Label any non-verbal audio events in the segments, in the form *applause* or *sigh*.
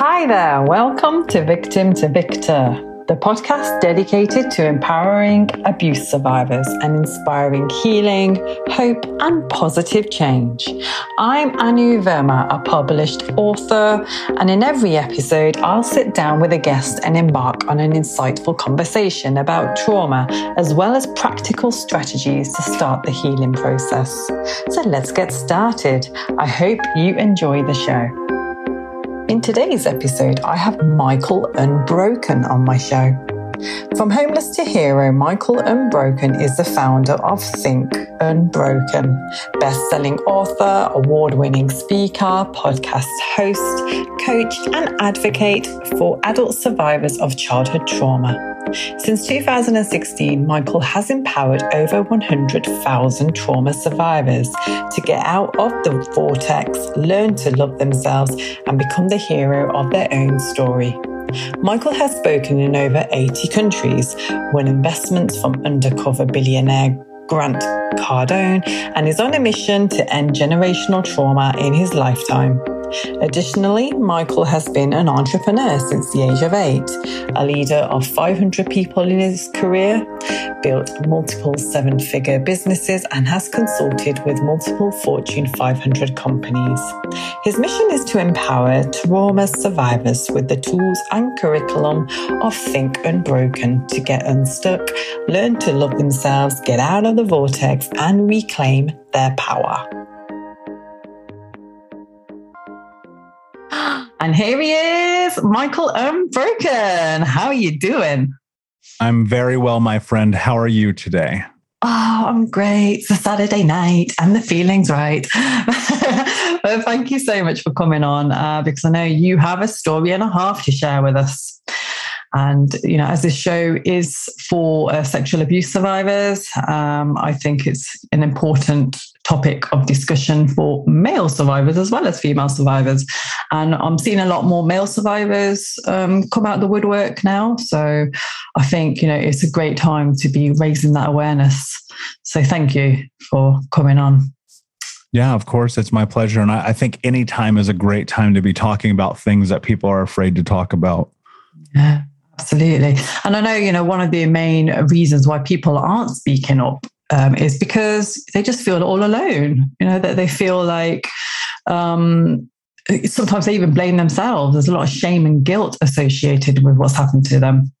Hi there, welcome to Victim to Victor the podcast dedicated to empowering abuse survivors and inspiring healing, hope, and positive change. I'm Anu Verma, a published author, and in every episode, I'll sit down with a guest and embark on an insightful conversation about trauma, as well as practical strategies to start the healing process. So let's get started. I hope you enjoy the show. In today's episode, I have Michael Unbroken on my show. From homeless to hero, Michael Unbroken is the founder of Think Unbroken, best-selling author, award-winning speaker, podcast host, coach, and advocate for adult survivors of childhood trauma. Since 2016, Michael has empowered over 100,000 trauma survivors to get out of the vortex, learn to love themselves, and become the hero of their own story. Michael has spoken in over 80 countries, won investments from undercover billionaire Grant Cardone, and is on a mission to end generational trauma in his lifetime. Additionally, Michael has been an entrepreneur since the age of eight, a leader of 500 people in his career, built multiple seven figure businesses, and has consulted with multiple Fortune 500 companies. His mission is to empower trauma survivors with the tools and curriculum of Think Unbroken to get unstuck, learn to love themselves, get out of the vortex, and reclaim their power. And here he is, Michael Unbroken. How are you doing? I'm very well, my friend. How are you today? Oh, I'm great. It's a Saturday night and the feeling's right. *laughs* well, thank you so much for coming on uh, because I know you have a story and a half to share with us. And, you know, as this show is for uh, sexual abuse survivors, um, I think it's an important topic of discussion for male survivors as well as female survivors. And I'm seeing a lot more male survivors um, come out the woodwork now. So I think, you know, it's a great time to be raising that awareness. So thank you for coming on. Yeah, of course. It's my pleasure. And I, I think any time is a great time to be talking about things that people are afraid to talk about. Yeah. Absolutely. And I know, you know, one of the main reasons why people aren't speaking up um, is because they just feel all alone, you know, that they feel like um, sometimes they even blame themselves. There's a lot of shame and guilt associated with what's happened to them.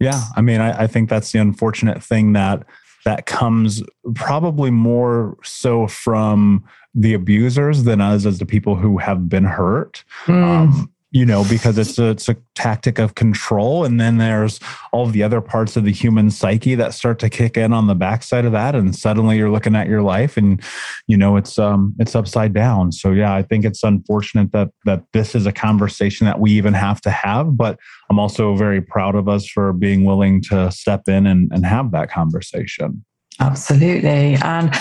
Yeah. I mean, I, I think that's the unfortunate thing that that comes probably more so from the abusers than us as the people who have been hurt. Mm. Um, you know, because it's a, it's a tactic of control. And then there's all the other parts of the human psyche that start to kick in on the backside of that. And suddenly you're looking at your life and, you know, it's, um, it's upside down. So yeah, I think it's unfortunate that, that this is a conversation that we even have to have, but I'm also very proud of us for being willing to step in and, and have that conversation. Absolutely. And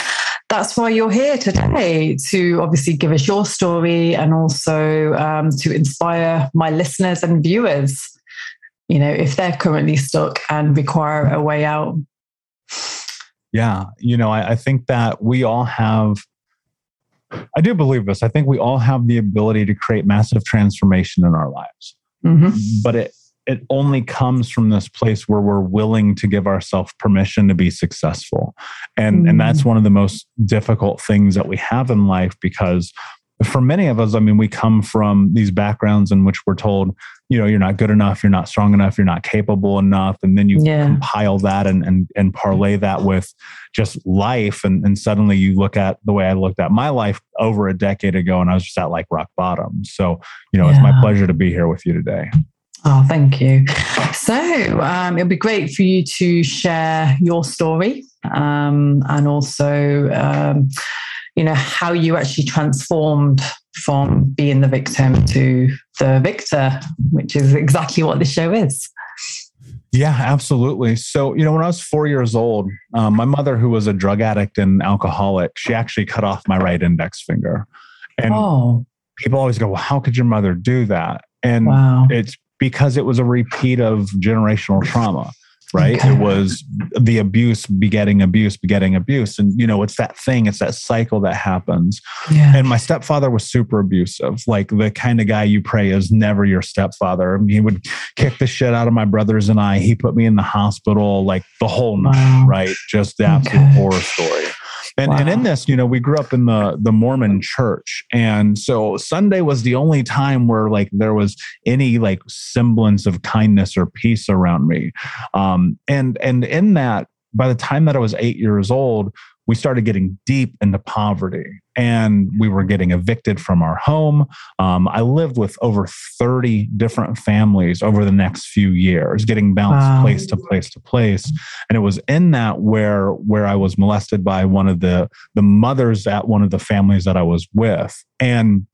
that's why you're here today to obviously give us your story and also um, to inspire my listeners and viewers. You know, if they're currently stuck and require a way out. Yeah. You know, I, I think that we all have I do believe this. I think we all have the ability to create massive transformation in our lives. Mm-hmm. But it it only comes from this place where we're willing to give ourselves permission to be successful and mm. and that's mm. one of the most difficult things that we have in life because for many of us i mean we come from these backgrounds in which we're told you know you're not good enough you're not strong enough you're not capable enough and then you yeah. compile that and, and and parlay that with just life and, and suddenly you look at the way i looked at my life over a decade ago and i was just at like rock bottom so you know yeah. it's my pleasure to be here with you today Oh, thank you. So um, it'll be great for you to share your story um, and also, um, you know, how you actually transformed from being the victim to the victor, which is exactly what the show is. Yeah, absolutely. So, you know, when I was four years old, um, my mother, who was a drug addict and alcoholic, she actually cut off my right index finger. And oh. people always go, well, how could your mother do that? And wow. it's because it was a repeat of generational trauma. right? Okay. It was the abuse begetting abuse, begetting abuse. And, you know, it's that thing, it's that cycle that happens. Yeah. And my stepfather was super abusive, like the kind of guy you pray is never your stepfather. He would kick the shit out of my brothers and I. He put me in the hospital, like the whole night, wow. right? Just the absolute okay. horror story. And, wow. and in this, you know, we grew up in the the Mormon church, and so Sunday was the only time where like there was any like semblance of kindness or peace around me. Um, and and in that, by the time that I was eight years old, we started getting deep into poverty and we were getting evicted from our home. Um, I lived with over 30 different families over the next few years, getting bounced wow. place to place to place. And it was in that where where I was molested by one of the the mothers at one of the families that I was with. And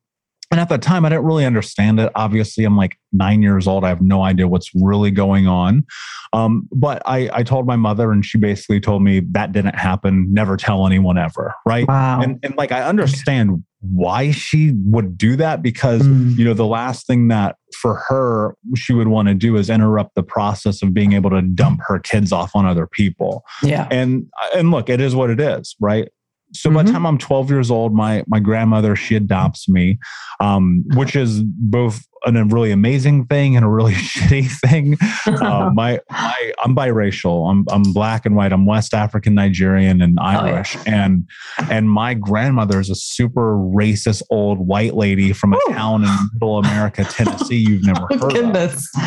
and at that time, I didn't really understand it. Obviously, I'm like nine years old. I have no idea what's really going on. Um, but I, I told my mother, and she basically told me that didn't happen. Never tell anyone ever. Right. Wow. And, and like, I understand why she would do that because, mm. you know, the last thing that for her she would want to do is interrupt the process of being able to dump her kids off on other people. Yeah. And, and look, it is what it is. Right so mm-hmm. by the mm-hmm. time I'm 12 years old, my my grandmother she adopts me, um, which is both a really amazing thing and a really *laughs* shitty thing. Uh, *laughs* my, my I'm biracial. I'm I'm black and white. I'm West African, Nigerian, and Irish. Oh, yeah. And and my grandmother is a super racist old white lady from a Ooh. town in Middle America, Tennessee. You've never *laughs* oh, heard Goodness. of.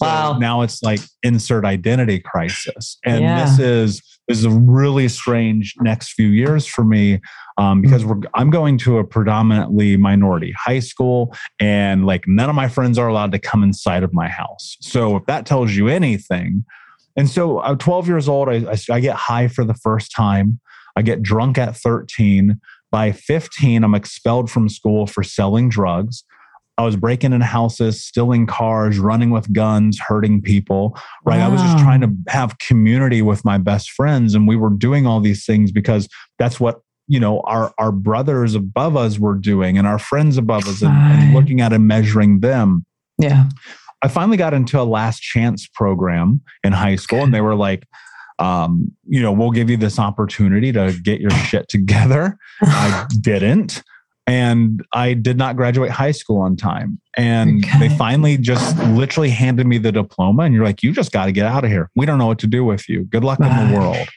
Wow. Now it's like insert identity crisis, and yeah. this is this is a really strange next few years for me um, because we're, I'm going to a predominantly minority high school, and like none of my friends are allowed to come inside of my house. So if that tells you anything, and so I'm 12 years old, I, I, I get high for the first time. I get drunk at 13. By 15, I'm expelled from school for selling drugs. I was breaking in houses, stealing cars, running with guns, hurting people, right? Wow. I was just trying to have community with my best friends. And we were doing all these things because that's what, you know, our, our brothers above us were doing and our friends above us and, and looking at and measuring them. Yeah. I finally got into a last chance program in high school and they were like, um, you know, we'll give you this opportunity to get your shit together. I *laughs* didn't and I did not graduate high school on time. And okay. they finally just literally handed me the diploma, and you're like, you just got to get out of here. We don't know what to do with you. Good luck in the world.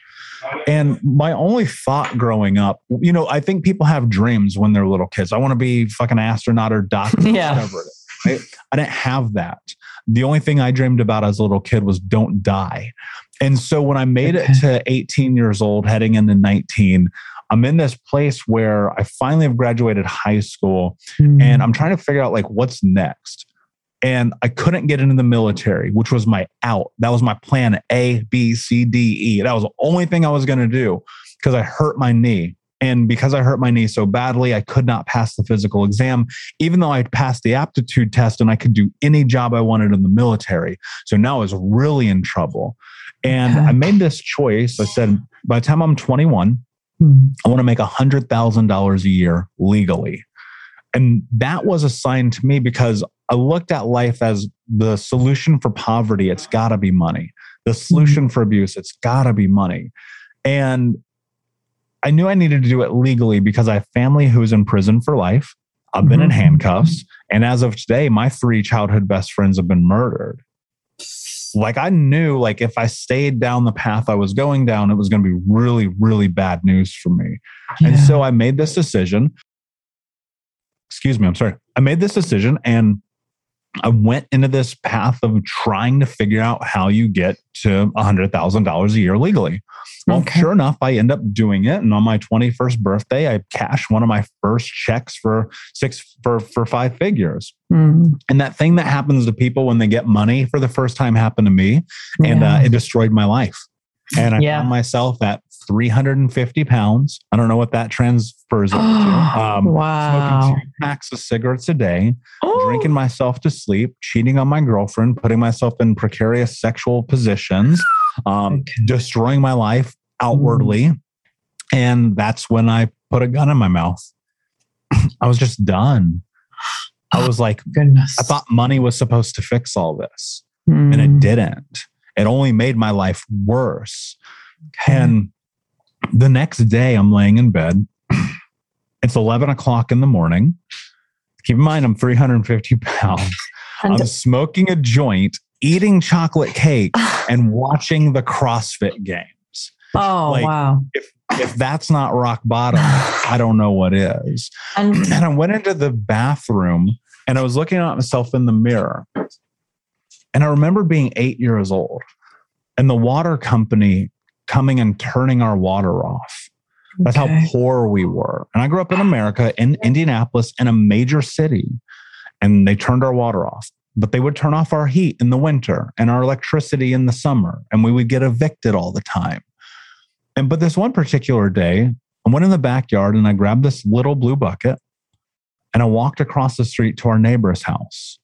And my only thought growing up, you know, I think people have dreams when they're little kids. I want to be fucking astronaut or doctor, *laughs* yeah. whatever it is. Right? I didn't have that. The only thing I dreamed about as a little kid was don't die. And so when I made okay. it to 18 years old, heading into 19, I'm in this place where I finally have graduated high school mm. and I'm trying to figure out like what's next. And I couldn't get into the military, which was my out. That was my plan A, B, C, D, E. That was the only thing I was going to do because I hurt my knee. And because I hurt my knee so badly, I could not pass the physical exam, even though I passed the aptitude test and I could do any job I wanted in the military. So now I was really in trouble. And *laughs* I made this choice. I said, by the time I'm 21, Hmm. I want to make $100,000 a year legally. And that was a sign to me because I looked at life as the solution for poverty, it's got to be money. The solution hmm. for abuse, it's got to be money. And I knew I needed to do it legally because I have family who's in prison for life. I've been in mm-hmm. handcuffs. And as of today, my three childhood best friends have been murdered like I knew like if I stayed down the path I was going down, it was going to be really, really bad news for me. Yeah. And so I made this decision. Excuse me, I'm sorry. I made this decision and I went into this path of trying to figure out how you get to $100,000 a year legally. Well, okay. sure enough, I end up doing it. And on my 21st birthday, I cashed one of my first checks for six for, for five figures. Mm. And that thing that happens to people when they get money for the first time happened to me. Yeah. And uh, it destroyed my life. And I yeah. found myself at 350 pounds. I don't know what that transfers to. *gasps* Um, wow. Smoking two packs of cigarettes a day, oh. drinking myself to sleep, cheating on my girlfriend, putting myself in precarious sexual positions, um, okay. destroying my life outwardly. Mm. And that's when I put a gun in my mouth. *clears throat* I was just done. I *gasps* was like, goodness. I thought money was supposed to fix all this, mm. and it mm. didn't. It only made my life worse. Okay. And the next day, I'm laying in bed. *clears throat* It's 11 o'clock in the morning. Keep in mind, I'm 350 pounds. I'm smoking a joint, eating chocolate cake, *sighs* and watching the CrossFit games. Oh, like, wow. If, if that's not rock bottom, *sighs* I don't know what is. And, *clears throat* and I went into the bathroom and I was looking at myself in the mirror. And I remember being eight years old and the water company coming and turning our water off. That's okay. how poor we were. And I grew up in America, in Indianapolis, in a major city, and they turned our water off. But they would turn off our heat in the winter and our electricity in the summer, and we would get evicted all the time. And but this one particular day, I went in the backyard and I grabbed this little blue bucket and I walked across the street to our neighbor's house.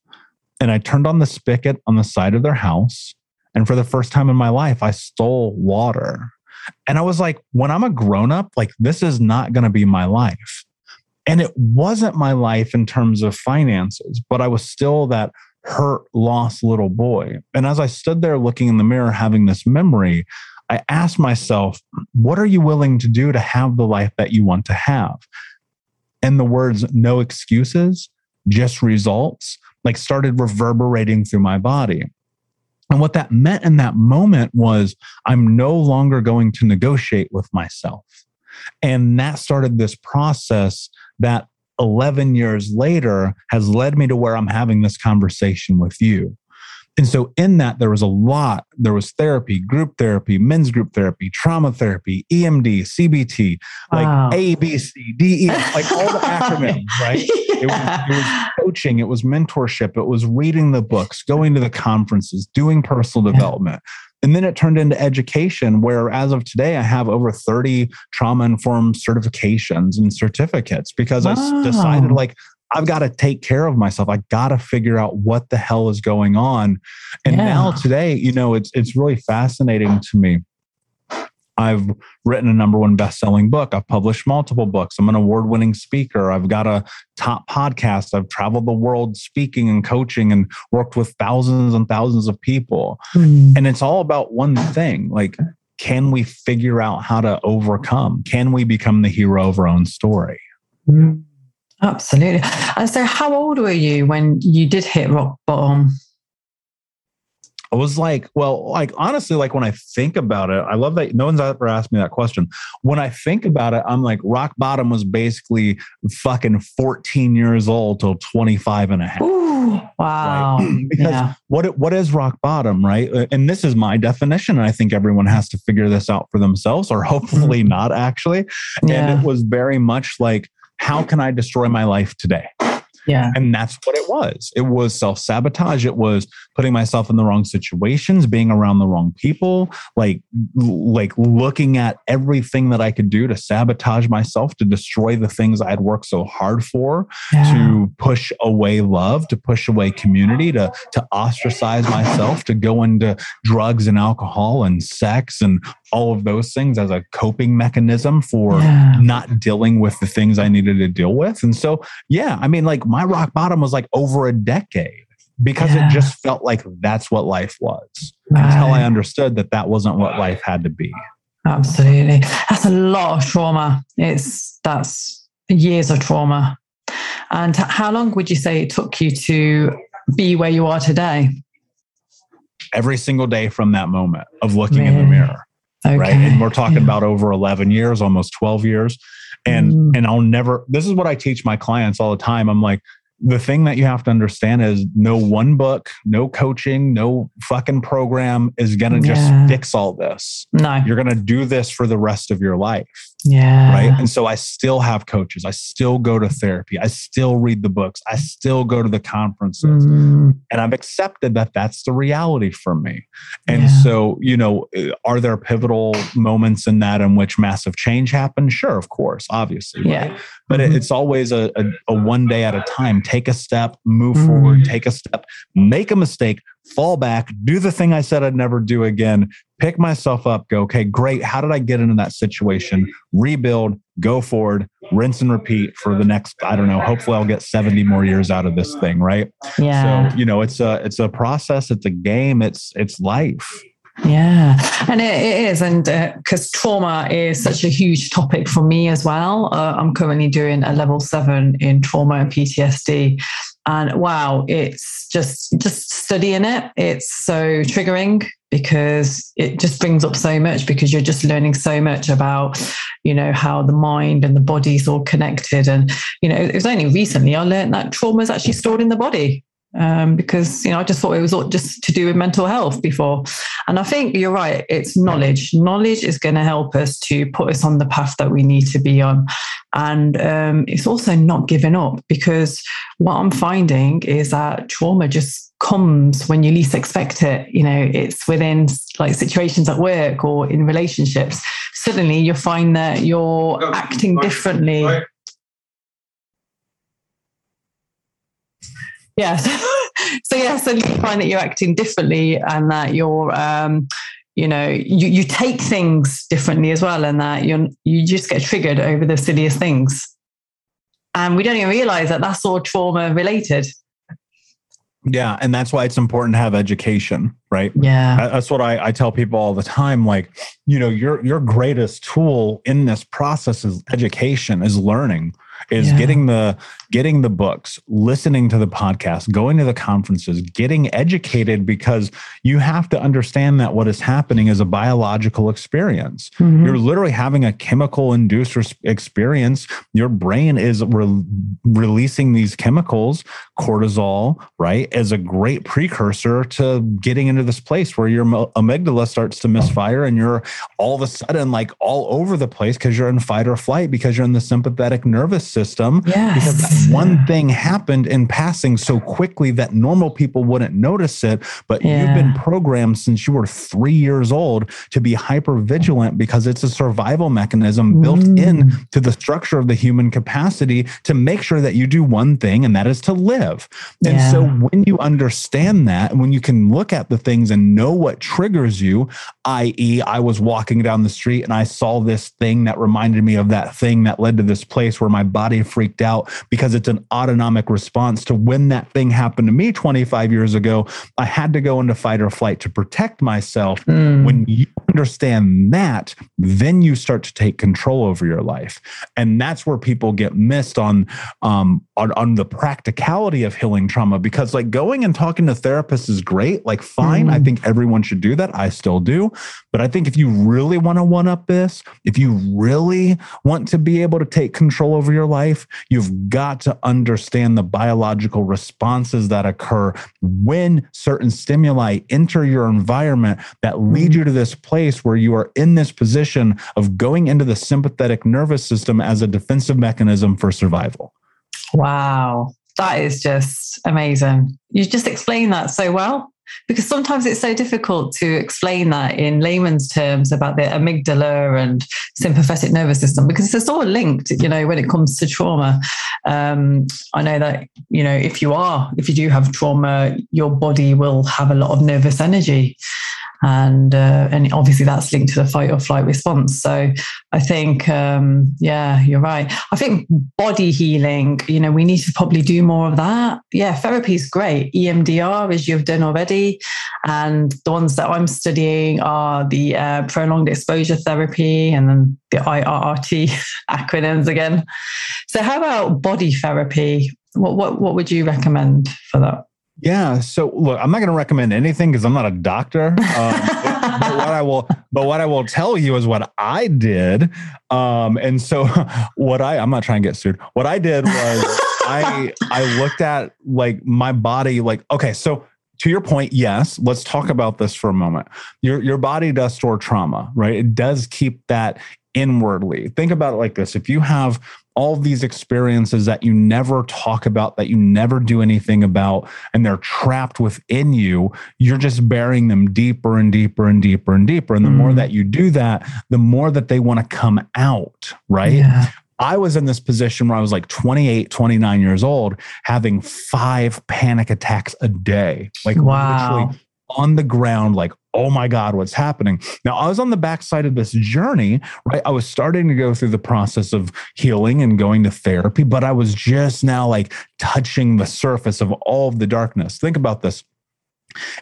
And I turned on the spigot on the side of their house. And for the first time in my life, I stole water and I was like, when I'm a grown up, like this is not going to be my life. And it wasn't my life in terms of finances, but I was still that hurt, lost little boy. And as I stood there looking in the mirror, having this memory, I asked myself, what are you willing to do to have the life that you want to have? And the words, no excuses, just results, like started reverberating through my body. And what that meant in that moment was I'm no longer going to negotiate with myself. And that started this process that 11 years later has led me to where I'm having this conversation with you. And so in that, there was a lot. There was therapy, group therapy, men's group therapy, trauma therapy, EMD, CBT, like wow. A, B, C, D, E, like all the *laughs* acronyms, right? yeah. it, was, it was *laughs* coaching, it was mentorship, it was reading the books, going to the conferences, doing personal yeah. development. And then it turned into education, where as of today, I have over 30 trauma informed certifications and certificates because wow. I decided, like, I've got to take care of myself. I got to figure out what the hell is going on. And yeah. now today, you know, it's it's really fascinating to me. I've written a number one best-selling book. I've published multiple books. I'm an award-winning speaker. I've got a top podcast. I've traveled the world speaking and coaching and worked with thousands and thousands of people. Mm. And it's all about one thing, like can we figure out how to overcome? Can we become the hero of our own story? Mm. Absolutely. And so, how old were you when you did hit rock bottom? I was like, well, like honestly, like when I think about it, I love that no one's ever asked me that question. When I think about it, I'm like, rock bottom was basically fucking 14 years old till 25 and a half. Ooh, wow. Right? *clears throat* because yeah. what, what is rock bottom, right? And this is my definition. And I think everyone has to figure this out for themselves, or hopefully mm-hmm. not actually. Yeah. And it was very much like, how can I destroy my life today? Yeah. And that's what it was. It was self sabotage. It was putting myself in the wrong situations, being around the wrong people, like, like looking at everything that I could do to sabotage myself, to destroy the things I had worked so hard for, yeah. to push away love, to push away community, to, to ostracize myself, to go into drugs and alcohol and sex and all of those things as a coping mechanism for yeah. not dealing with the things I needed to deal with. And so, yeah, I mean, like my rock bottom was like over a decade because yeah. it just felt like that's what life was right. until I understood that that wasn't what life had to be. Absolutely. That's a lot of trauma. It's that's years of trauma. And how long would you say it took you to be where you are today? Every single day from that moment of looking in the mirror. Okay. Right. And we're talking yeah. about over 11 years, almost 12 years. And, mm. and I'll never, this is what I teach my clients all the time. I'm like, the thing that you have to understand is no one book, no coaching, no fucking program is going to yeah. just fix all this. No. You're going to do this for the rest of your life. Yeah. Right. And so I still have coaches. I still go to therapy. I still read the books. I still go to the conferences. Mm. And I've accepted that that's the reality for me. And yeah. so, you know, are there pivotal moments in that in which massive change happens? Sure, of course, obviously. Yeah. Right? But mm-hmm. it's always a, a, a, one day at a time. Take a step, move mm. forward, take a step, make a mistake, fall back, do the thing I said I'd never do again, pick myself up, go, okay, great. How did I get into that situation? Rebuild, go forward, rinse and repeat for the next, I don't know, hopefully I'll get 70 more years out of this thing, right? Yeah. So, you know, it's a it's a process, it's a game, it's it's life. Yeah, and it, it is, and because uh, trauma is such a huge topic for me as well. Uh, I'm currently doing a level seven in trauma and PTSD, and wow, it's just just studying it. It's so triggering because it just brings up so much because you're just learning so much about you know how the mind and the body is all connected and you know it was only recently i learned that trauma is actually stored in the body um, because you know I just thought it was all just to do with mental health before, and I think you're right. It's knowledge. Knowledge is going to help us to put us on the path that we need to be on, and um, it's also not giving up because what I'm finding is that trauma just comes when you least expect it. You know, it's within like situations at work or in relationships. Suddenly, you find that you're acting differently. Yes. *laughs* so yeah, so you find that you're acting differently and that you're um, you know, you, you take things differently as well, and that you you just get triggered over the silliest things. And we don't even realize that that's all trauma related. Yeah. And that's why it's important to have education, right? Yeah. That's what I, I tell people all the time. Like, you know, your your greatest tool in this process is education, is learning is yeah. getting the getting the books, listening to the podcast, going to the conferences, getting educated because you have to understand that what is happening is a biological experience. Mm-hmm. You're literally having a chemical induced experience. Your brain is re- releasing these chemicals, cortisol, right, as a great precursor to getting into this place where your amygdala starts to misfire and you're all of a sudden like all over the place because you're in fight or flight because you're in the sympathetic nervous system. Yes. Because one thing happened in passing so quickly that normal people wouldn't notice it. But yeah. you've been programmed since you were three years old to be hyper vigilant because it's a survival mechanism built mm. in to the structure of the human capacity to make sure that you do one thing, and that is to live. And yeah. so when you understand that, and when you can look at the things and know what triggers you, i.e., I was walking down the street and I saw this thing that reminded me of that thing that led to this place where my body freaked out because because it's an autonomic response to when that thing happened to me 25 years ago. I had to go into fight or flight to protect myself. Mm. When you understand that, then you start to take control over your life. And that's where people get missed on, um, on, on the practicality of healing trauma because, like, going and talking to therapists is great. Like, fine. Mm. I think everyone should do that. I still do. But I think if you really want to one up this, if you really want to be able to take control over your life, you've got to understand the biological responses that occur when certain stimuli enter your environment that lead mm-hmm. you to this place where you are in this position of going into the sympathetic nervous system as a defensive mechanism for survival. Wow. That is just amazing. You just explained that so well because sometimes it's so difficult to explain that in layman's terms about the amygdala and sympathetic nervous system because it's all linked you know when it comes to trauma. Um, i know that you know if you are if you do have trauma your body will have a lot of nervous energy and uh, and obviously that's linked to the fight or flight response. So I think um, yeah, you're right. I think body healing, you know, we need to probably do more of that. Yeah, therapy is great. EMDR, as you've done already, and the ones that I'm studying are the uh, prolonged exposure therapy and then the IRRT *laughs* acronyms again. So how about body therapy? What what what would you recommend for that? Yeah. So look, I'm not going to recommend anything because I'm not a doctor. Um, but, *laughs* but, what I will, but what I will tell you is what I did. Um, and so *laughs* what I, I'm not trying to get sued. What I did was I, I looked at like my body, like, okay, so to your point, yes, let's talk about this for a moment. Your, your body does store trauma, right? It does keep that inwardly. Think about it like this. If you have all these experiences that you never talk about, that you never do anything about, and they're trapped within you, you're just burying them deeper and deeper and deeper and deeper. And the mm. more that you do that, the more that they want to come out, right? Yeah. I was in this position where I was like 28, 29 years old, having five panic attacks a day. Like wow. literally on the ground, like, oh my God, what's happening? Now, I was on the backside of this journey, right? I was starting to go through the process of healing and going to therapy, but I was just now like touching the surface of all of the darkness. Think about this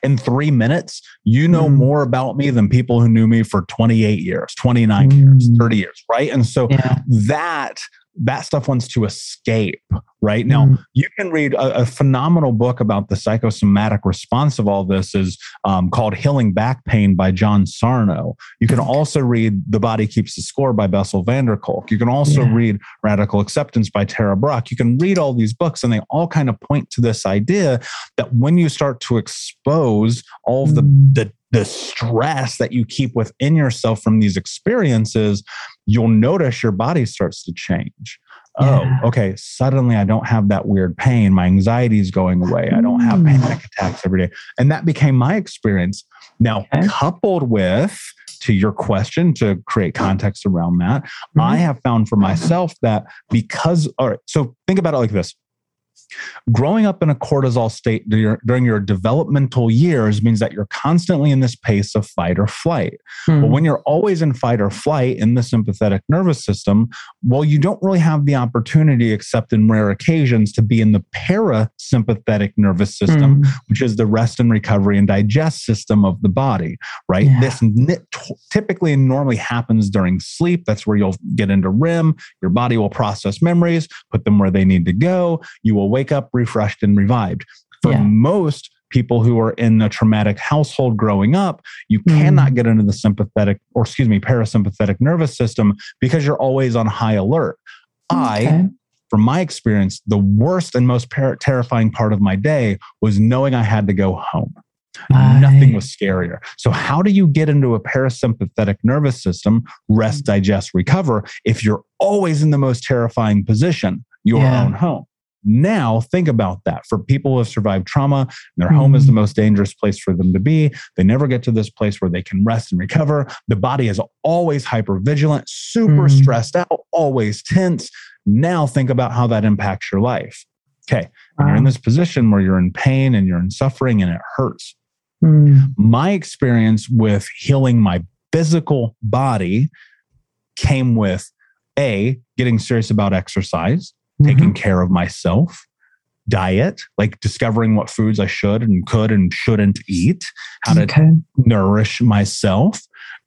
in three minutes, you know mm. more about me than people who knew me for 28 years, 29 mm. years, 30 years, right? And so yeah. that that stuff wants to escape right now mm. you can read a, a, phenomenal book about the psychosomatic response of all this is um, called healing back pain by john sarno you can also read the body keeps the score by bessel van der kolk you can also yeah. read radical acceptance by tara brach you can read all these books and they all kind of point to this idea that when you start to expose all of the, mm. the the stress that you keep within yourself from these experiences, you'll notice your body starts to change. Yeah. Oh, okay. Suddenly I don't have that weird pain. My anxiety is going away. I don't have panic mm. attacks every day. And that became my experience. Now, okay. coupled with, to your question, to create context around that, mm-hmm. I have found for myself that because, all right, so think about it like this Growing up in a cortisol state during your developmental years means that you're constantly in this pace of fight or flight. Hmm. But when you're always in fight or flight in the sympathetic nervous system, well, you don't really have the opportunity, except in rare occasions, to be in the parasympathetic nervous system, hmm. which is the rest and recovery and digest system of the body, right? Yeah. This typically and normally happens during sleep. That's where you'll get into REM. Your body will process memories, put them where they need to go. You will wake wake up refreshed and revived. For yeah. most people who are in a traumatic household growing up, you mm. cannot get into the sympathetic or excuse me, parasympathetic nervous system because you're always on high alert. Okay. I from my experience, the worst and most par- terrifying part of my day was knowing I had to go home. Nothing was scarier. So, how do you get into a parasympathetic nervous system, rest, digest, recover, if you're always in the most terrifying position, your yeah. own home? Now, think about that. For people who have survived trauma, their mm-hmm. home is the mm-hmm. most dangerous place for them to be. They never get to this place where they can rest and recover. The body is always hyper vigilant, super mm-hmm. stressed out, always tense. Now, think about how that impacts your life. Okay. Wow. You're in this position where you're in pain and you're in suffering and it hurts. Mm. My experience with healing my physical body came with A, getting serious about exercise mm-hmm. taking care of myself, diet, like discovering what foods I should and could and shouldn't eat, how to okay. nourish myself,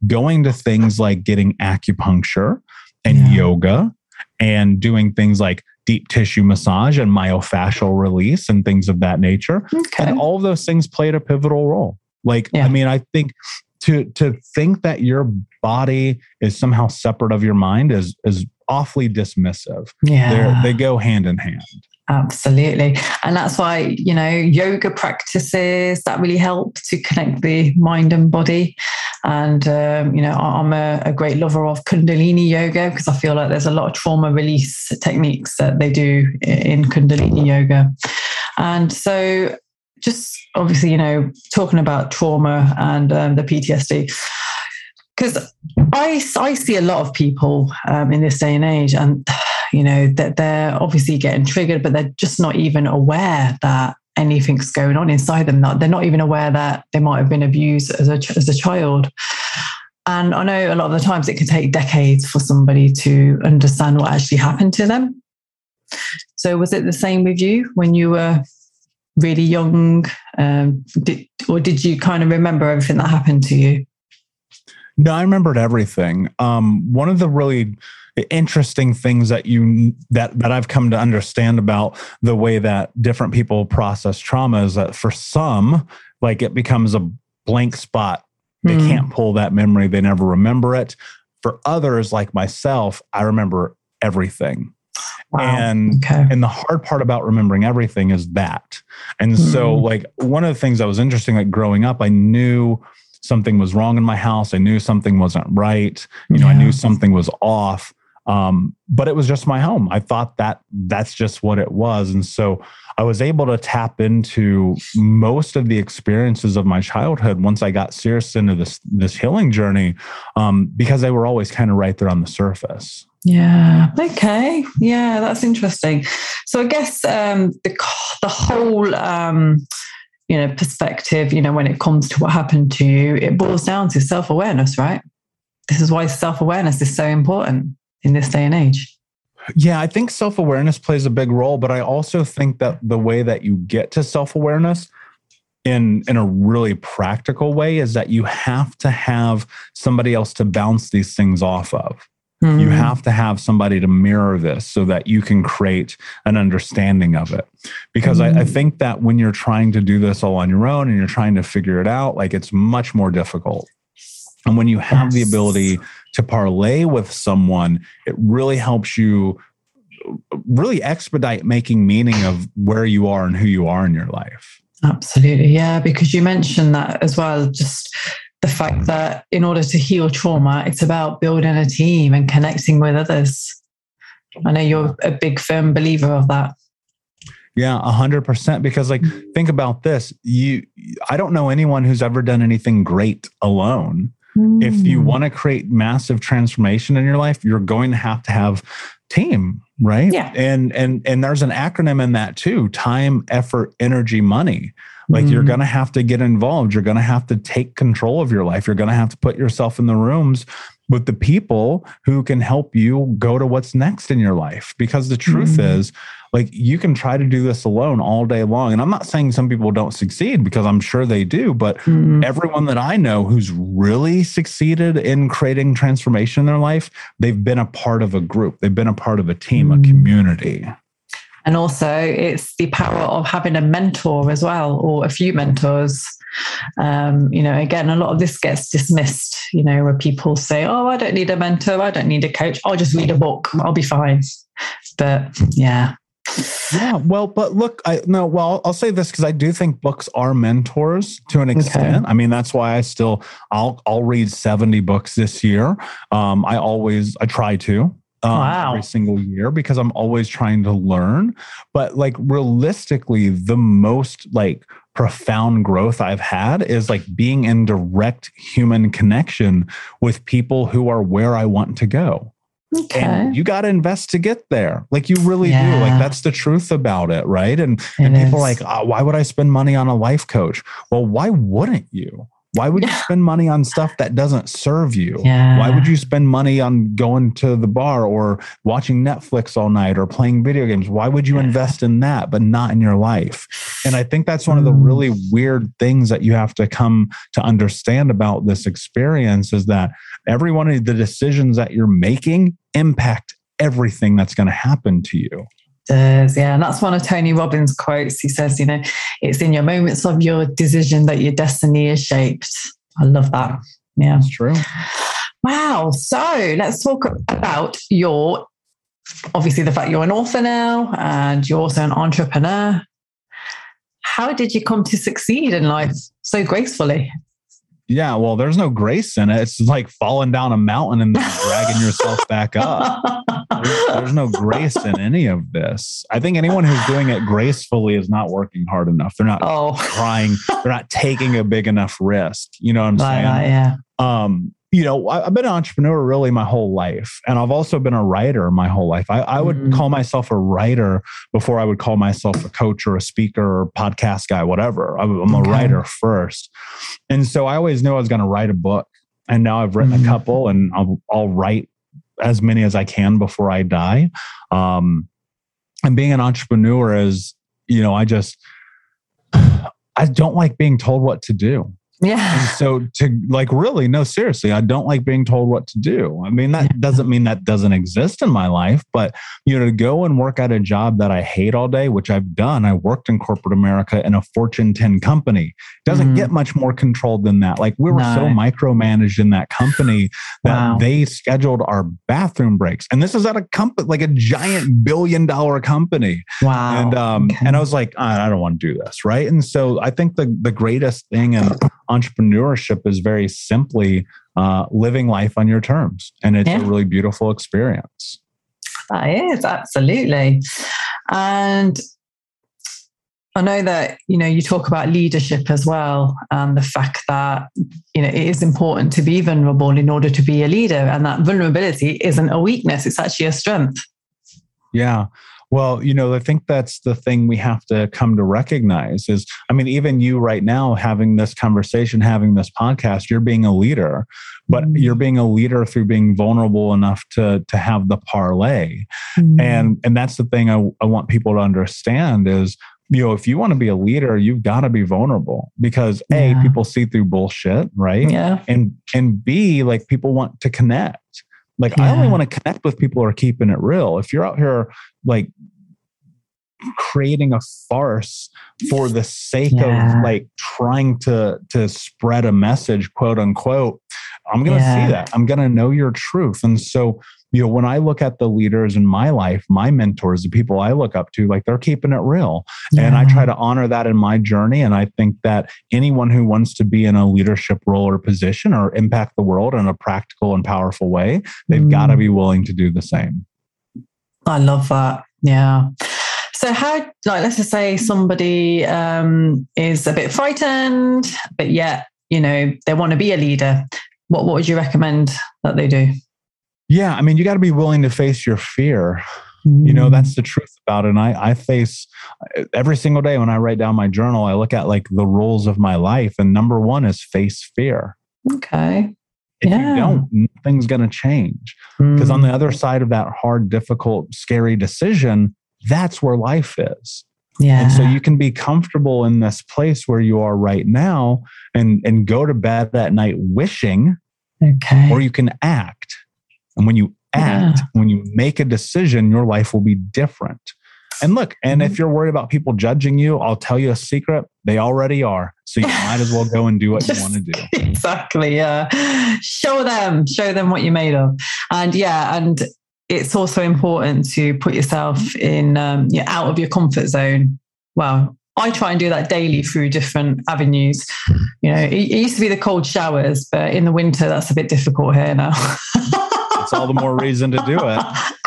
going to things like getting acupuncture and yeah. yoga and doing things like deep tissue massage and myofascial release and things of that nature. Okay. And all of those things played a pivotal role. Like, yeah. I mean, I think to to think that your body is somehow separate of your mind is is awfully dismissive. Yeah. They're, they go hand in hand. Absolutely. And that's why, you know, yoga practices that really help to connect the mind and body. And, um, you know, I'm a, a, great lover of Kundalini yoga because I feel like there's a lot of trauma release techniques that they do in Kundalini yoga. And so, just obviously, you know, talking about trauma and um, the PTSD, because I, I see a lot of people um, in this day and age, and you know that they're obviously getting triggered, but they're just not even aware that anything's going on inside them. That they're not even aware that they might have been abused as a as a child. And I know a lot of the times it can take decades for somebody to understand what actually happened to them. So was it the same with you when you were really young, um, did, or did you kind of remember everything that happened to you? No, I remembered everything. Um, one of the really interesting things that you that that I've come to understand about the way that different people process trauma is that for some, like it becomes a blank spot. They mm. can't pull that memory. They never remember it. For others, like myself, I remember everything. Wow. And okay. and the hard part about remembering everything is that. And mm. so hmm. like one of the things that was interesting, like growing up, I knew something was wrong in my house. I knew something wasn't right. You know, yeah. I knew something was off. Um, but it was just my home. I thought that that's just what it was. And so I was able to tap into most of the experiences of my childhood once I got serious into this this healing journey, um, because they were always kind of right there on the surface. Yeah. Okay. Yeah, that's interesting. So I guess um, the the whole um, you know perspective you know when it comes to what happened to you it boils down to self-awareness right this is why self-awareness is so important in this day and age yeah i think self-awareness plays a big role but i also think that the way that you get to self-awareness in in a really practical way is that you have to have somebody else to bounce these things off of. Mm-hmm. You have to have somebody to mirror this so that you can create an understanding of it. Because mm-hmm. I, I, think that when you're trying to do this all on your own and you're trying to figure it out, like it's much more difficult. And when you have yes. the ability to parlay with someone, it really helps you really expedite making meaning of where you are and who you are in your life. Absolutely. Yeah. Because you mentioned that as well, just the fact that in order to heal trauma, it's about building a team and connecting with others. I know you're a big firm believer of that. Yeah, a hundred percent. Because like, think about this. You, I don't know anyone who's ever done anything great alone. Mm. If you hmm. want to create massive transformation in your life, you're going to have to have team, right? Yeah. And and and there's an acronym in that too: time, effort, energy, money. Like mm-hmm. you're going to have to get involved. You're going to have to take control of your life. You're going to have to put yourself in the rooms with the people who can help you go to what's next in your life. Because the truth mm-hmm. is, like you can try to do this alone all day long. And I'm not saying some people don't succeed because I'm sure they do, but mm-hmm. everyone that I know who's really succeeded in creating transformation in their life, they've been a part of a group, they've been a part of a team, a mm. community. And also, it's the power of having a mentor as well, or a few mentors. Um, you know, again, a lot of this gets dismissed, you know, where people say, Oh, I don't need a mentor, I don't need a coach, I'll just read a book, I'll be fine. But yeah. Yeah, well, but look, I no, well, I'll say this because I do think books are mentors to an extent. Okay. I mean, that's why I still I'll I'll read 70 books this year. Um, I always I try to um, wow. every single year because I'm always trying to learn. But like realistically, the most like profound growth I've had is like being in direct human connection with people who are where I want to go. Okay. And you got to invest to get there. Like you really yeah. do. Like that's the truth about it, right? And it and people like, oh, why would I spend money on a life coach? Well, why wouldn't you? Why would you *laughs* spend money on stuff that doesn't serve you? Yeah. Why would you spend money on going to the bar or watching Netflix all night or playing video games? Why would you yeah. invest in that but not in your life? And I think that's one of the mm. really weird things that you have to come to understand about this experience is that every one of the decisions that you're making impact everything that's going to happen to you does. Yeah. And that's one of Tony Robbins' quotes. He says, you know, it's in your moments of your decision that your destiny is shaped. I love that. Yeah. That's true. Wow. So let's talk about your, obviously, the fact you're an author now and you're also an entrepreneur. How did you come to succeed in life so gracefully? Yeah, well, there's no grace in it. It's like falling down a mountain and then dragging yourself back up. *laughs* There's, there's, no grace in any of this. I think anyone who's doing it gracefully is not working hard enough. They're not oh. trying. They're not taking a big enough risk. You know what I'm saying? Yeah. Um, you know, I've been an entrepreneur really my whole life. And I've also been a writer my whole life. I, I would mm. call myself a writer before I would call myself a coach or a speaker or podcast guy, whatever. I'm, okay. a writer first. And so I always knew I was going to write a book. And now I've written mm. a couple and I'll, I'll write as many as I can before I die. Um, and being an entrepreneur is, you know, I just, *sighs* I don't like being told what to do. Yeah. And so to like really, no, seriously, I don't like being told what to do. I mean, that yeah. doesn't mean that doesn't exist in my life, but you know, to go and work at a job that I hate all day, which I've done. I worked in corporate America in a Fortune 10 company. Doesn't mm. get much more controlled than that. Like we were no. so micromanaged in that company *sighs* that wow. they scheduled our bathroom breaks. And this is at a company like a giant billion dollar company. Wow. And um okay. and I was like, I don't want to do this. Right. And so I think the the greatest thing and entrepreneurship is very simply uh, living life on your terms. And it's yeah. a really beautiful experience. That is, absolutely. And I know that, you know, you talk about leadership as well, and the fact that, you know, it is important to be vulnerable in order to be a leader. And that vulnerability isn't a weakness, it's actually a strength. Yeah. Well, you know, I think that's the thing we have to come to recognize is, I mean, even you right now having this conversation, having this podcast, you're being a leader, but mm-hmm. you're being a leader through being vulnerable enough to to have the parlay. Mm-hmm. And and that's the thing I, I want people to understand is you know, if you want to be a leader, you've got to be vulnerable because yeah. A, people see through bullshit, right? Yeah. And and B, like people want to connect. Like yeah. I only want to connect with people who are keeping it real. If you're out here like creating a farce for the sake yeah. of like trying to to spread a message quote unquote i'm going to yeah. see that i'm going to know your truth and so you know when i look at the leaders in my life my mentors the people i look up to like they're keeping it real yeah. and i try to honor that in my journey and i think that anyone who wants to be in a leadership role or position or impact the world in a practical and powerful way they've mm. got to be willing to do the same i love that yeah so how, like, let's just say somebody um, is a bit frightened, but yet, you know, they want to be a leader. What, what would you recommend that they do? Yeah, I mean, you got to be willing to face your fear. Mm. You know, that's mm. the truth about it. And I, I face every single day when I write down my journal, I look at like the rules of my life. And number one is face fear. Okay. If yeah. you don't, nothing's going to change. Because mm. on the other side of that hard, difficult, scary decision that's where life is. Yeah. And so you can be comfortable in this place where you are right now and, and go to bed that night wishing, okay. or you can act. And when you act, yeah. when you make a decision, your life will be different. And look, and if mm-hmm. you're worried about people judging you, I'll tell you a secret. They already are. So you might as well go and do what you want to do. *laughs* Exactly. Yeah. Show them, show them what you're made of. And yeah, and it's also important to put yourself in um, you're out of your comfort zone. Well, I try and do that daily through different avenues. You know, it, it used to be the cold showers, but in the winter, that's a bit difficult here now. *laughs* That's all the more reason to do it. *laughs*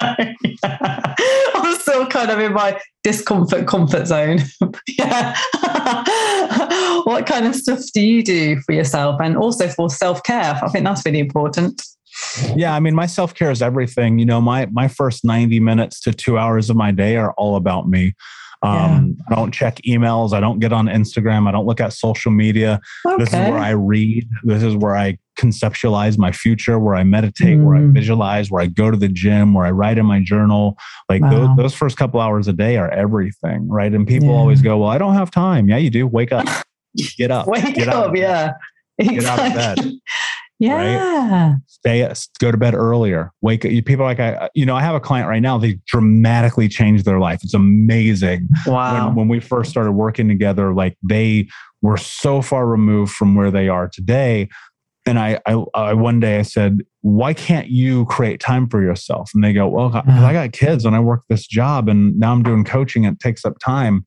I'm still kind of in my discomfort comfort zone. *laughs* yeah. *laughs* what kind of stuff do you do for yourself and also for self care? I think that's really important. Yeah, I mean, my self care is everything. You know, my my first ninety minutes to two hours of my day are all about me. Um, yeah. I don't check emails. I don't get on Instagram. I don't look at social media. Okay. This is where I read. This is where I conceptualize my future, where I meditate, mm. where I mm. visualize, where I go to the gym, where I write in my journal. Like wow. those, those, first couple hours a day are everything, right? And people yeah. always go, "Well, I don't have time." Yeah, you do. Wake up. *laughs* Get up. Wake get up. Yeah. Exactly. Get out of bed. *laughs* Yeah. Right? Stay, go to bed earlier. Wake up. People like I, you know, I have a client right now. They dramatically changed their life. It's amazing. Wow. When, when we first started working together, like they were so far removed from where they are today. And I, I, I one day I said, why can't you create time for yourself? And they go, well, I got kids and I work this job and now I'm doing coaching. It takes up time.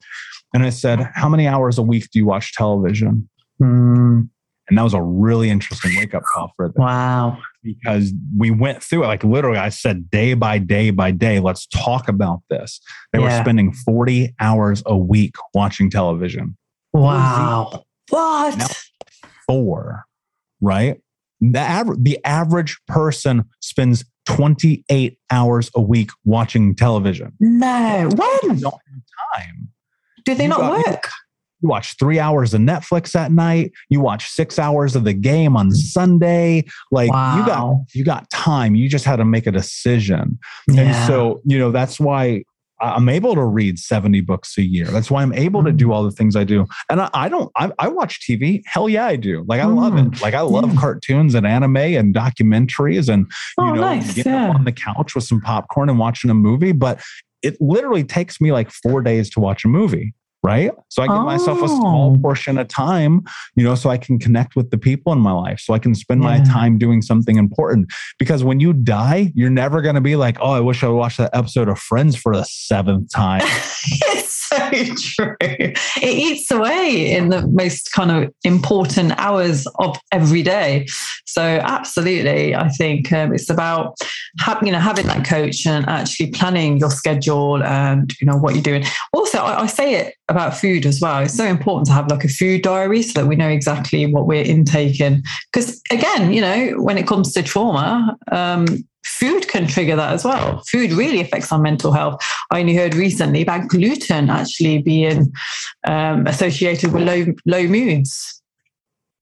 And I said, how many hours a week do you watch television? Mm. And that was a really interesting wake up call for them. Wow. Because we went through it. Like literally, I said day by day by day, let's talk about this. They yeah. were spending 40 hours a week watching television. Wow. What? Now, four, right? The, aver- the average person spends 28 hours a week watching television. No. When? Don't have time. Do they you not got, work? You watch three hours of Netflix at night. You watch six hours of the game on Sunday. Like wow. you got you got time. You just had to make a decision. Yeah. And so, you know, that's why I'm able to read 70 books a year. That's why I'm able to do mm. all the things I do. And I, I don't, I, I, watch TV. Hell yeah, I do. Like, I love it. Mm. Like, I love yeah. cartoons and anime and documentaries and, you oh, know, nice. getting yeah. up on the couch with some popcorn and watching a movie. But it literally takes me like four days to watch a movie right? So I give oh. myself a small oh. portion of time, you know, so I can connect with the people in my life, so I can spend yeah. my time doing something important. Because when you die, you're never going to be like, oh, I wish I watched that episode of Friends for the seventh time. *laughs* It's so true. It eats away in the most kind of important hours of every day. So absolutely, I think um, it's about ha- you know having that coach and actually planning your schedule and you know what you're doing. Also, I, I say it about food as well. It's so important to have like a food diary so that we know exactly what we're intaking. Because again, you know, when it comes to trauma, um, food can trigger that as well. Food really affects our mental health. I only heard recently about gluten actually being um, associated with low low moods.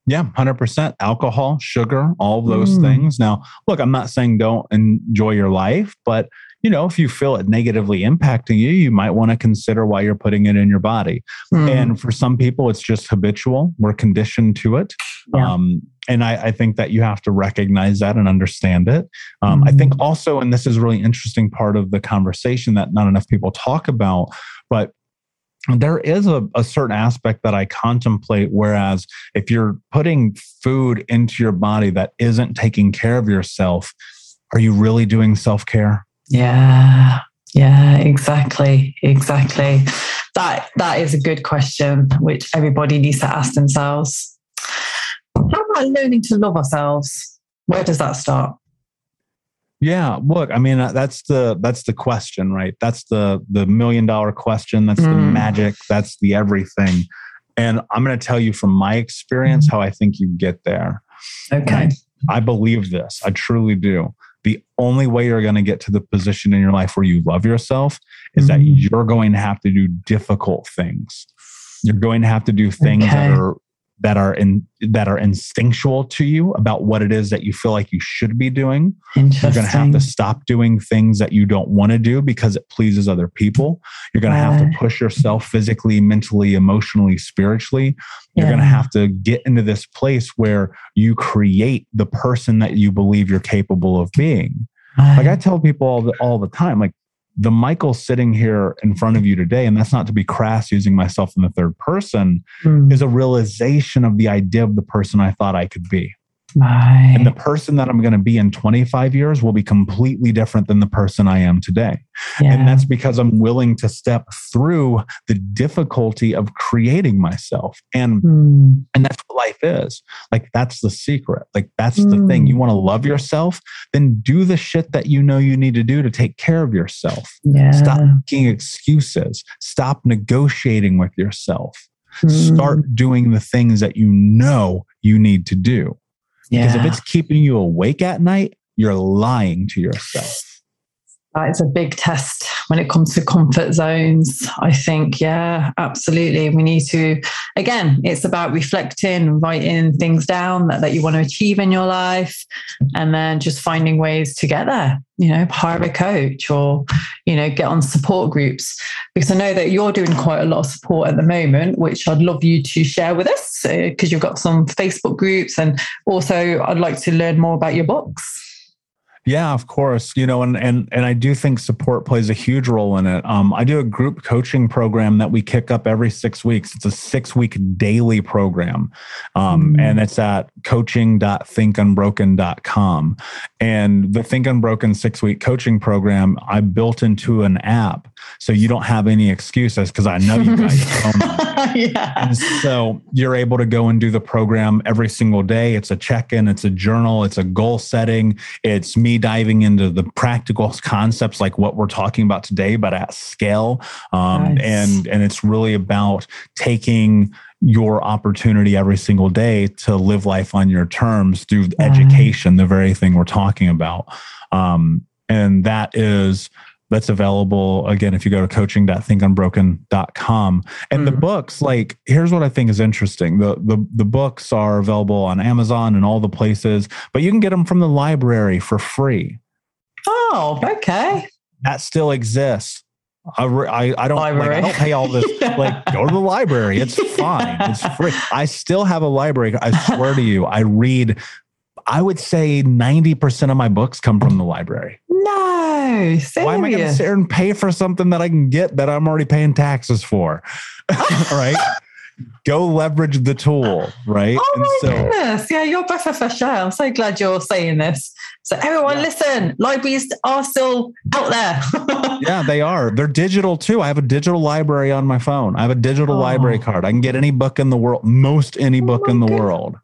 Yeah, 100%. Alcohol, sugar, all those mm. things. Now, look, I'm not saying don't enjoy your life, but you know, if you feel it negatively impacting you, you might want to consider why you're putting it in your body. Mm. And for some people, it's just habitual. We're conditioned to it. Yeah. Um, and I, I, think that you have to recognize that and understand it. Um, mm. I think mm. also, and this is really interesting part of the conversation that not enough people talk about, but there is a, a, certain aspect that I contemplate. Whereas if you're putting food into your body that isn't taking care of yourself, are you really doing self care? Yeah, yeah, exactly, exactly. That that is a good question, which everybody needs to ask themselves. How about learning to love ourselves? Where does that start? Yeah, look, I mean uh, that's the that's the question, right? That's the the million dollar question, that's mm. the magic, that's the everything. And I'm going to tell you from my experience mm. how I think you get there. Okay. I believe this. I truly do. The only way you're going to get to the position in your life where you love yourself is mm. that you're going to have to do difficult things. You're going to have to do things okay. that are that are in that are instinctual to you about what it is that you feel like you should be doing. You're going to have to stop doing things that you don't want to do because it pleases other people. You're going to have to push yourself physically, mentally, emotionally, spiritually. You're yeah. going to have to get into this place where you create the person that you believe you're capable of being. Like I tell people all the, all the time, like the Michael sitting here in front of you today, and that's not to be crass using myself in the third person, mm. is a realization of the idea of the person I thought I could be. Right. And the person that I'm going to be in 25 years will be completely different than the person I am today. Yeah. And that's because I'm willing to step through the difficulty of creating myself. And mm. and that's what life is. Like that's the secret. Like that's mm. the thing. You hmm. want to love yourself, then do the shit that you know you need to do to take care of yourself. Yeah. Stop making excuses. Stop negotiating with yourself. Mm. Start doing the things that you know you need to do. Yeah. Because if it's keeping you awake at night, you're lying to yourself. Is a big test when it comes to comfort zones. I think, yeah, absolutely. We need to, again, it's about reflecting, writing things down that, that you want to achieve in your life, and then just finding ways to get there. You know, hire a coach or, you know, get on support groups. Because I know that you're doing quite a lot of support at the moment, which I'd love you to share with us uh, because you've got some Facebook groups. And also, I'd like to learn more about your books. Yeah, of course. You know, and and and I do think support plays a huge role in it. Um, I do a group coaching program that we kick up every six weeks. It's a six week daily program, um, mm. and it's at coaching.thinkunbroken.com. And the Think Unbroken six week coaching program I built into an app, so you don't have any excuses because I know you guys *laughs* yeah. And so you're able to go and do the program every single day. It's a check in. It's a journal. It's a goal setting. It's me diving into the practical concepts like what we're talking about today, but at scale. Um, nice. And and it's really about taking your opportunity every single day to live life on your terms through education, the very thing we're talking about. Um, and that is that's available again if you go to coaching.thinkunbroken.com and mm. the books like here's what i think is interesting the, the the books are available on amazon and all the places but you can get them from the library for free oh okay that still exists I, I, I don't like, I don't pay all this. yeah. *laughs* Like, go to the library. It's fine. It's free. I still have a library. I swear to you, I read. I would say ninety percent of my books come from the library. No, serious? why am I going to sit here and pay for something that I can get that I'm already paying taxes for? *laughs* right? Go leverage the tool, right? Oh and my so, goodness! Yeah, you're breath of fresh air. I'm so glad you're saying this. So everyone, yeah. listen, libraries are still out there. *laughs* yeah, they are. They're digital too. I have a digital library on my phone. I have a digital oh. library card. I can get any book in the world, most any oh book in the world.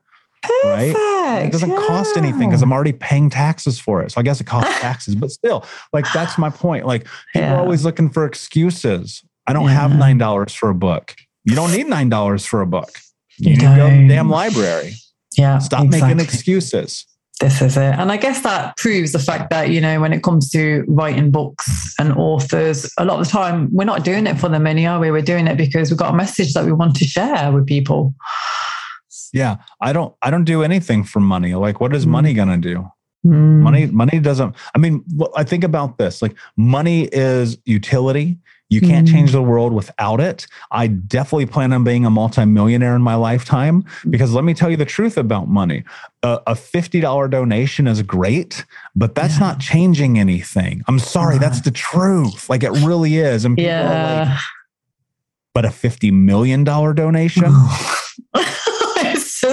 Perfect. Right? It doesn't yeah. cost anything because I'm already paying taxes for it. So I guess it costs *laughs* taxes, but still, like that's my point. Like people yeah. are always looking for excuses. I don't yeah. have nine dollars for a book. You don't need nine dollars for a book. You, you need to go to the damn library. Yeah. Stop exactly. making excuses. This is it. And I guess that proves the fact that, you know, when it comes to writing books and authors, a lot of the time we're not doing it for the money, are we? We're doing it because we've got a message that we want to share with people. Yeah, I don't I don't do anything for money. Like what is money mm. going to do? Mm. Money, money doesn't. I mean, I think about this. Like, money is utility. You can't mm. change the world without it. I definitely plan on being a multimillionaire in my lifetime because let me tell you the truth about money. a $50 donation is great, but that's yeah. not changing anything. I'm sorry, that's the truth. Like it really is. And people yeah. are like, but a $50 million donation?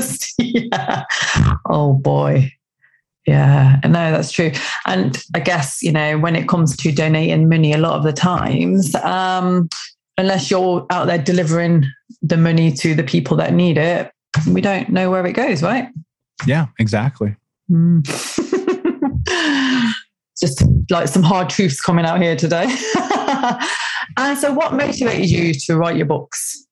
Just, *laughs* yeah. Oh boy. Yeah, And no, that's true. And I guess, you know, when it comes to donating money, a lot of the times, um, unless you're out there delivering the money to the people that need it, we don't know where it goes, right? Yeah, exactly. Mm. *laughs* Just like some hard truths coming out here today. *laughs* and so, what motivated you to write your books?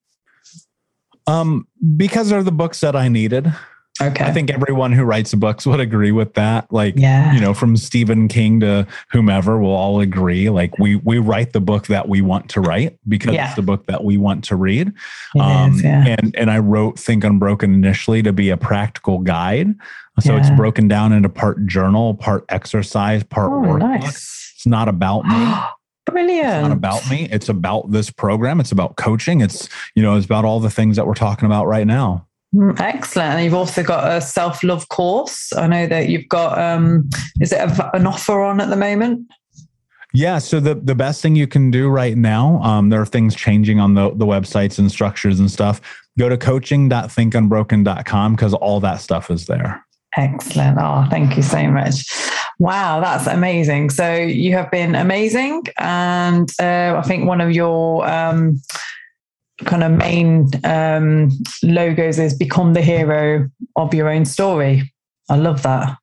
Um, because they're the books that I needed. Okay. I think everyone who writes books would agree with that. Like, yeah. you know, from Stephen King to whomever, we'll all agree. Like, we we write the book that we want to write because yeah. it's the book that we want to read. Um, is, yeah. And and I wrote Think Unbroken initially to be a practical guide. So yeah. it's broken down into part journal, part exercise, part oh, workbook. Nice. It's not about me. *gasps* *gasps* Brilliant. It's not about me. It's about this program. It's about coaching. It's, you know, it's about all the things that we're talking about right now. Mm, excellent. And you've also got a self love course. I know that you've got, um, is it a, an offer on at the moment? Yeah. So the, the best thing you can do right now, um, there are things changing on the, the websites and structures and stuff. Go to coaching.thinkunbroken.com because all that stuff is there. Excellent. Oh, thank you so much. Wow, that's amazing. So you have been amazing. And uh, I think one of your um, kind of main um, logos is become the hero of your own story. I love that.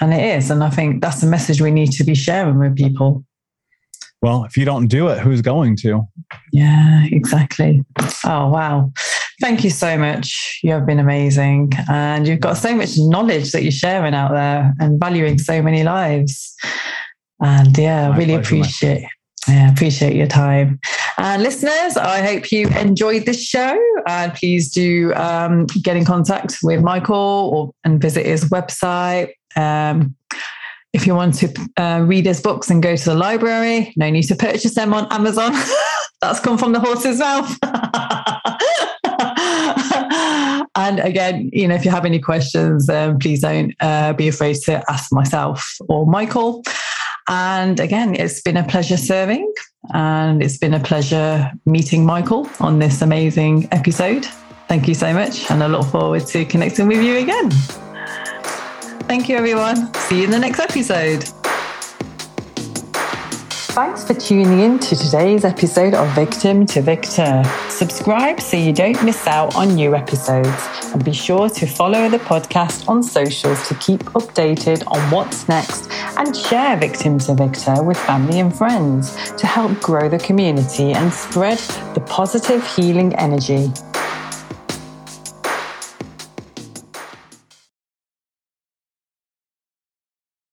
And it is. And I think that's the message we need to be sharing with people. Well, if you don't do it, who's going to? Yeah, exactly. Oh, wow. Thank you so much. You have been amazing. And you've got so much knowledge that you're sharing out there and valuing so many lives. And yeah, My really appreciate I appreciate your time. And listeners, I hope you enjoyed this show. And please do um, get in contact with Michael or, and visit his website. Um, if you want to uh, read his books and go to the library, no need to purchase them on Amazon. *laughs* That's come from the horse's mouth. *laughs* and again, you know, if you have any questions, um, please don't uh, be afraid to ask myself or Michael. And again, it's been a pleasure serving and it's been a pleasure meeting Michael on this amazing episode. Thank you so much. And I look forward to connecting with you again. Thank you, everyone. See you in the next episode. Thanks for tuning in to today's episode of Victim to Victor. Subscribe so you don't miss out on new episodes. And be sure to follow the podcast on socials to keep updated on what's next and share Victim to Victor with family and friends to help grow the community and spread the positive healing energy.